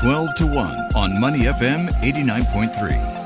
12 to 1 on Money FM 89.3.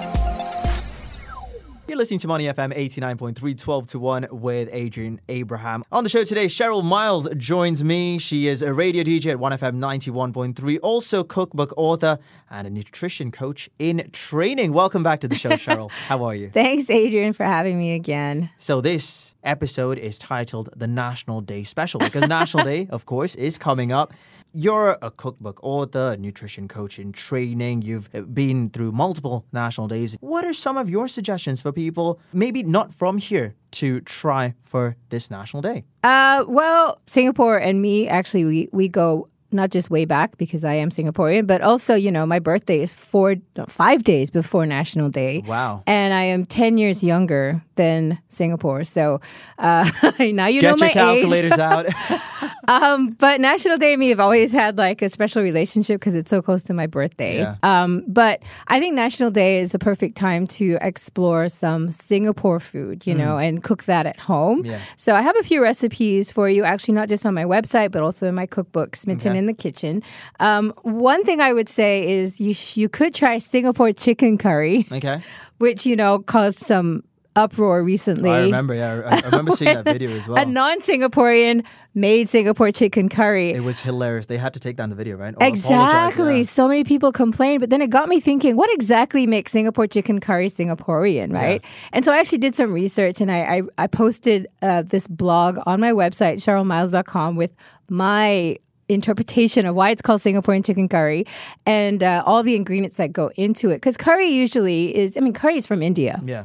You're listening to Money FM 89.3, 12 to 1 with Adrian Abraham. On the show today, Cheryl Miles joins me. She is a radio DJ at 1FM 91.3, also cookbook author and a nutrition coach in training. Welcome back to the show, Cheryl. How are you? Thanks, Adrian, for having me again. So, this episode is titled the National Day Special because National Day, of course, is coming up. You're a cookbook author, nutrition coach in training. You've been through multiple national days. What are some of your suggestions for people, maybe not from here, to try for this national day? Uh, well, Singapore and me actually we we go not just way back because I am Singaporean, but also, you know, my birthday is four, no, five days before National Day. Wow. And I am 10 years younger than Singapore. So uh, now you Get know my age. Get your calculators out. um, but National Day and me have always had like a special relationship because it's so close to my birthday. Yeah. Um, but I think National Day is the perfect time to explore some Singapore food, you know, and cook that at home. Mm. Yeah. So I have a few recipes for you, actually, not just on my website, but also in my cookbook, Smitten Okay. in the Kitchen. Um, one thing I would say is you, sh- you could try Singapore chicken curry, okay. which, you know, caused some uproar recently. I remember, yeah. I, I remember seeing that video as well. A non Singaporean made Singapore chicken curry. It was hilarious. They had to take down the video, right? Or Exactly. yeah. So many people complained, but then it got me thinking, what exactly makes Singapore chicken curry Singaporean, right? And so I actually did some research and I, I, I posted uh, this blog on my website, cherylmiles.com, with my interpretation of why it's called Singaporean chicken curry and uh, all the ingredients that go into it. Because curry usually is, I mean, curry is from India, Yeah.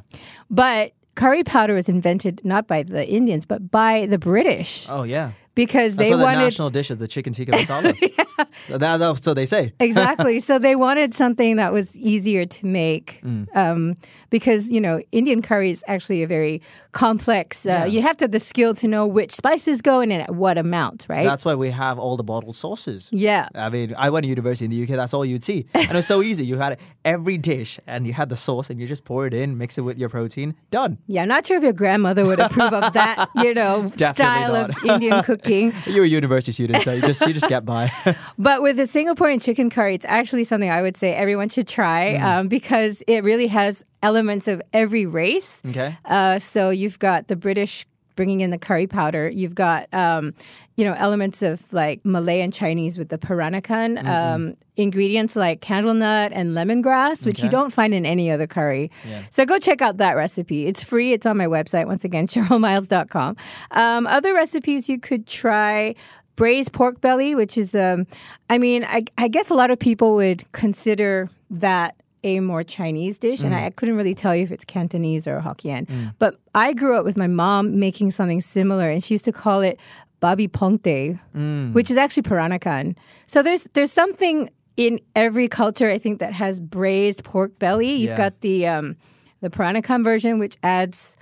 but curry powder was invented not by the Indians, but by the British Oh, yeah. because That's they wanted. national dish is the chicken tikka masala. so, that, so they say. exactly. So they wanted something that was easier to make Mm. um, because, you know, Indian curry is actually a very complex, uh, you have to have the skill to know which spices go in and at what amount, right? That's why we have all the bottled sauces. yeah. I mean, I went to university in the UK. That's all you'd see, and it's so easy. You had every dish, and you had the sauce, and you just pour it in, mix it with your protein, done. Yeah, I'm not sure if your grandmother would approve of that, you know, Definitely style not. of Indian cooking. You're a university student, so you just you just get by. But with the Singaporean chicken curry, it's actually something I would say everyone should try Mm. um, because it really has elements of every race. Okay. Uh, so you've got the British bringing in the curry powder. You've got, um, you know, elements of like Malay and Chinese with the peranakan. Um, ingredients like candlenut and lemongrass, which you don't find in any other curry. So go check out that recipe. It's free. It's on my website. Once again, cherylmiles.com. Um, other recipes you could try braised pork belly, which is, um, I mean, I, I guess a lot of people would consider that a more Chinese dish, and I, I couldn't really tell you if it's Cantonese or Hokkien. But I grew up with my mom making something similar, and she used to call it babi pongte, which is actually Peranakan. So there's there's something in every culture, I think, that has braised pork belly. You've Yeah. got the um, the Peranakan version, which adds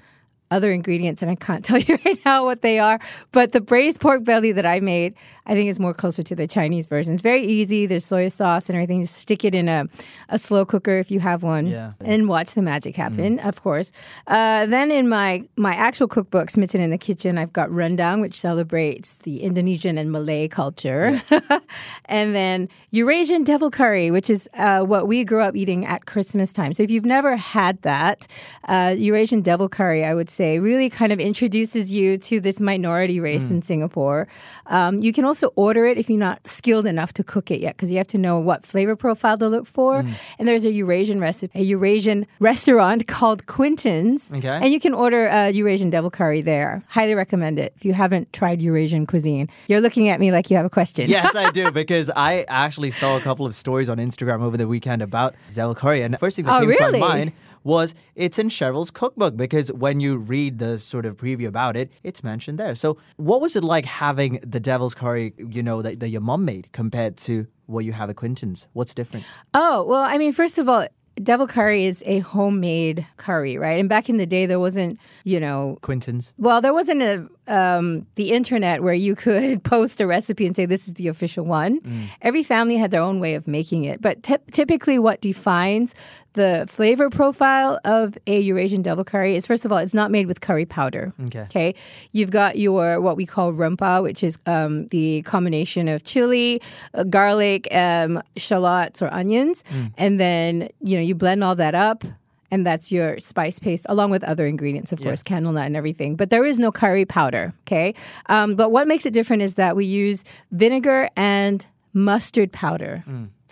other ingredients, and I can't tell you right now what they are. But the braised pork belly that I made, I think is more closer to the Chinese version. It's very easy. There's soy sauce and everything. Just stick it in a, a slow cooker if you have one, Yeah. and watch the magic happen. Of course. Uh, then in my my actual cookbook, Smitten in the Kitchen, I've got rendang, which celebrates the Indonesian and Malay culture, and then Eurasian devil curry, which is uh, what we grew up eating at Christmas time. So if you've never had that, uh, Eurasian devil curry, I would say, really kind of introduces you to this minority race in Singapore. Um, you can also order it if you're not skilled enough to cook it yet, because you have to know what flavor profile to look for. And there's a Eurasian recipe, a Eurasian restaurant called Quentin's, Okay. and you can order a Eurasian devil curry there. Highly recommend it if you haven't tried Eurasian cuisine. You're looking at me like you have a question. yes, I do because I actually saw a couple of stories on Instagram over the weekend about Zel curry, and the first thing that Oh, came to my mind was it's in Cheryl's cookbook because when you read the sort of preview about it, it's mentioned there. So, what was it like having the devil's curry, you know, that, that your mom made compared to what you have at Quentin's? What's different? Oh, well, I mean, first of all, devil curry is a homemade curry, right? And back in the day, there wasn't, you know, Quentin's. well, there wasn't a um, the internet where you could post a recipe and say this is the official one. Every family had their own way of making it, but typ typically, what defines the flavor profile of a Eurasian devil curry is first of all, it's not made with curry powder. Okay. Okay. You've got your what we call rumpa, which is um, the combination of chili, uh, garlic, um, shallots or onions, and then you know you blend all that up. And that's your spice paste, along with other ingredients, of course, candle nut and everything. But there is no curry powder, okay? Um, but what makes it different is that we use vinegar and mustard powder.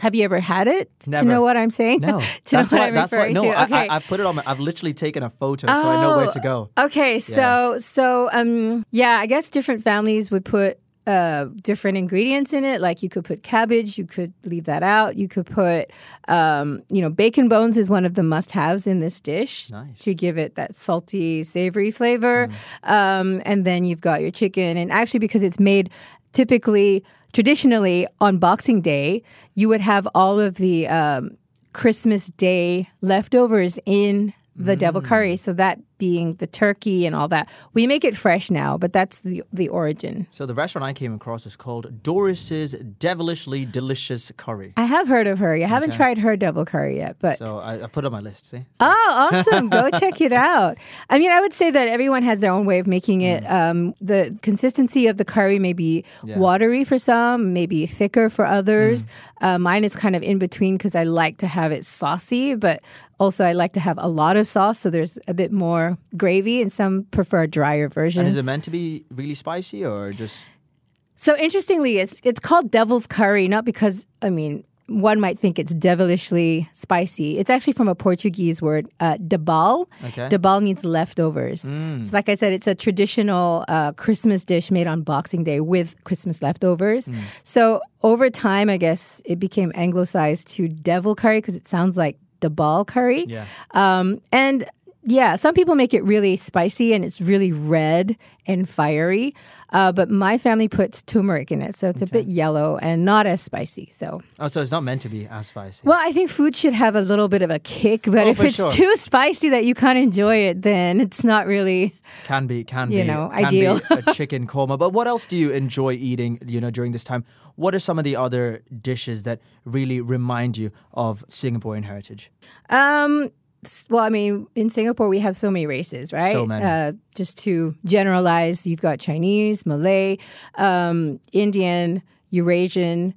Have you ever had it to know what I'm saying? No, to know that's what why. I'm That's referring No, to. I, Okay. I, I put it on. My, I've literally taken a photo, so I know where to go. Okay, so so um yeah, I guess different families would put uh different ingredients in it. Like you could put cabbage, you could leave that out. You could put um you know bacon bones is one of the must-haves in this dish Nice. to give it that salty, savory flavor. Um and then you've got your chicken and actually because it's made typically traditionally on Boxing Day, you would have all of the um Christmas Day leftovers in the devil curry. So that being the turkey and all that. We make it fresh now, but that's the the origin. So the restaurant I came across is called Doris's Devilishly Delicious Curry. I have heard of her. I haven't Okay. tried her devil curry yet, but So I, I put it on my list. See. Oh, awesome. Go check it out. I mean, I would say that everyone has their own way of making it. Um, the consistency of the curry may be Yeah. watery for some, maybe thicker for others. Uh, mine is kind of in between because I like to have it saucy, but also I like to have a lot of sauce. So there's a bit more gravy, and some prefer a drier version. And is it meant to be really spicy or just? So interestingly, it's it's called devil's curry, not because I mean one might think it's devilishly spicy. It's actually from a Portuguese word, uh, debal. Okay. Debal means leftovers. So, like I said, it's a traditional uh, Christmas dish made on Boxing Day with Christmas leftovers. So over time, I guess it became anglicized to devil curry because it sounds like debal curry. Yeah. Um, and yeah, some people make it really spicy and it's really red and fiery. Uh, but my family puts turmeric in it, so it's a bit yellow and not as spicy. So, Oh, so it's not meant to be as spicy. well, I think food should have a little bit of a kick, but Oh, if it's sure. too spicy that you can't enjoy it, then it's not really. can be, can You be, know, can ideal. be a chicken coma. But what else do you enjoy eating? You know, during this time, what are some of the other dishes that really remind you of Singaporean heritage? Um, well, I mean, in Singapore, we have so many races, right? So many. Uh, just to generalize, you've got Chinese, Malay, um, Indian, Eurasian,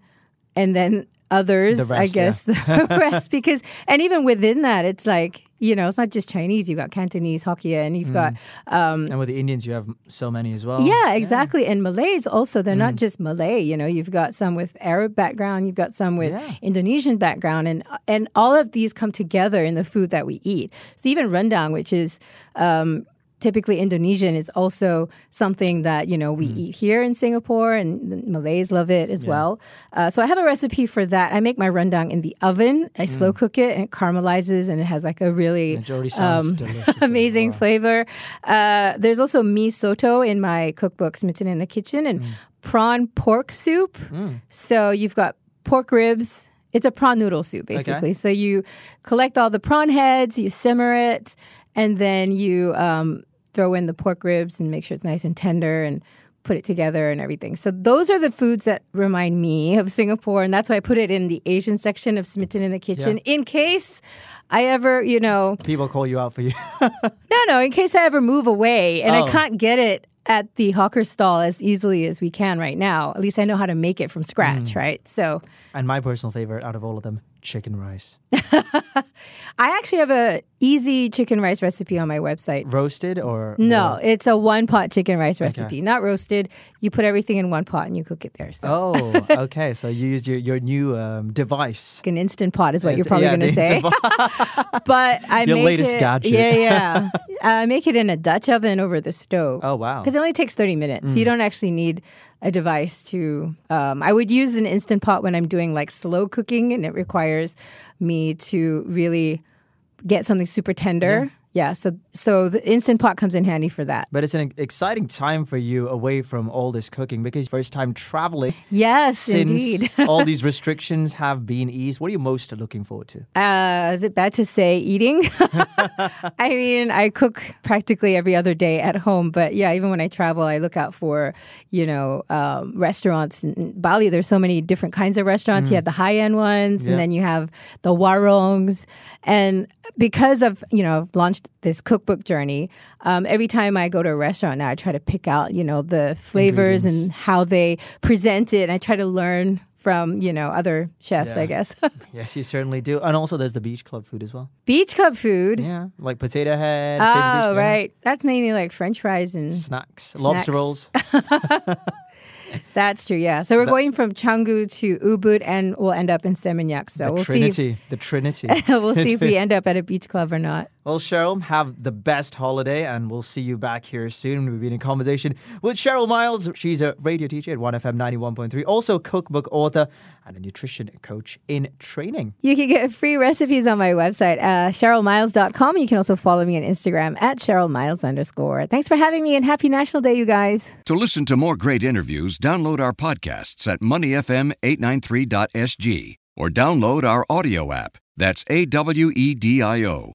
and then others, The I rest, guess, the rest. Because, and even within that, it's like, you know, it's not just Chinese. You've got Cantonese, Hokkien, you've got um, And with the Indians, you have so many as well. yeah, exactly. And Malays also, they're not just Malay. You know, you've got some with Arab background, you've got some with Yeah. Indonesian background, and and all of these come together in the food that we eat. So even rendang, which is um, typically Indonesian, is also something that you know we eat here in Singapore, and the Malays love it as well. Uh, so I have a recipe for that. I make my rendang in the oven. I slow cook it, and it caramelizes, and it has like a really It already sounds delicious. Um, amazing flavor. Uh, there's also mi soto in my cookbook, Smitten in the Kitchen, and Mm. prawn pork soup. So you've got pork ribs. It's a prawn noodle soup, basically. So you collect all the prawn heads, you simmer it, and then you um, throw in the pork ribs and make sure it's nice and tender and put it together and everything. So those are the foods that remind me of Singapore, and that's why I put it in the Asian section of Smitten in the Kitchen in case I ever, you know, People call you out for you. no, no, in case I ever move away and Oh. I can't get it at the hawker stall as easily as we can right now. At least I know how to make it from scratch, Mm. right? So and my personal favorite out of all of them, chicken rice. I actually have a easy chicken rice recipe on my website. Roasted or No, it's a one pot chicken rice recipe, not roasted. You put everything in one pot and you cook it there. So Oh, okay. So you used your, your new um, device. an instant pot is what you're probably yeah, going to say. but I Your make latest it, gadget. Yeah, yeah. I make it in a Dutch oven over the stove. Oh, wow. Because it only takes 30 minutes. So you don't actually need a device to. Um, I would use an instant pot when I'm doing like slow cooking and it requires me to really get something super tender yeah. So so the instant pot comes in handy for that. But it's an exciting time for you away from all this cooking because first time traveling Yes, since indeed. all these restrictions have been eased. What are you most looking forward to? Uh, is it bad to say eating? I mean, I cook practically every other day at home, but yeah, even when I travel, I look out for you know um, restaurants. In Bali, there's so many different kinds of restaurants. You have the high end ones, Yeah. and then you have the warongs. And because of you know I've launched this cookbook journey, um, every time I go to a restaurant now, I try to pick out you know the flavors and how they present it. And I try to learn from you know other chefs, Yeah. I guess. Yes, you certainly do. And also there's the beach club food as well. Beach club food. Yeah, like potato head, Oh, right. That's mainly like French fries and Snacks, lobster rolls. that's true. Yeah. So we're going from Canggu to Ubud, and we'll end up in Seminyak. So the we'll Trinity. the Trinity. we'll see if we end up at a beach club or not. Well, Cheryl, have the best holiday, and we'll see you back here soon. We'll be in conversation with Cheryl Miles. She's a radio teacher at 1FM 91.3, also cookbook author and a nutrition coach in training. You can get free recipes on my website, uh, CherylMiles.com. You can also follow me on Instagram at CherylMiles underscore. Thanks for having me, and happy National Day, you guys. To listen to more great interviews, download our podcasts at moneyfm893.sg or download our audio app. That's A W E D I O.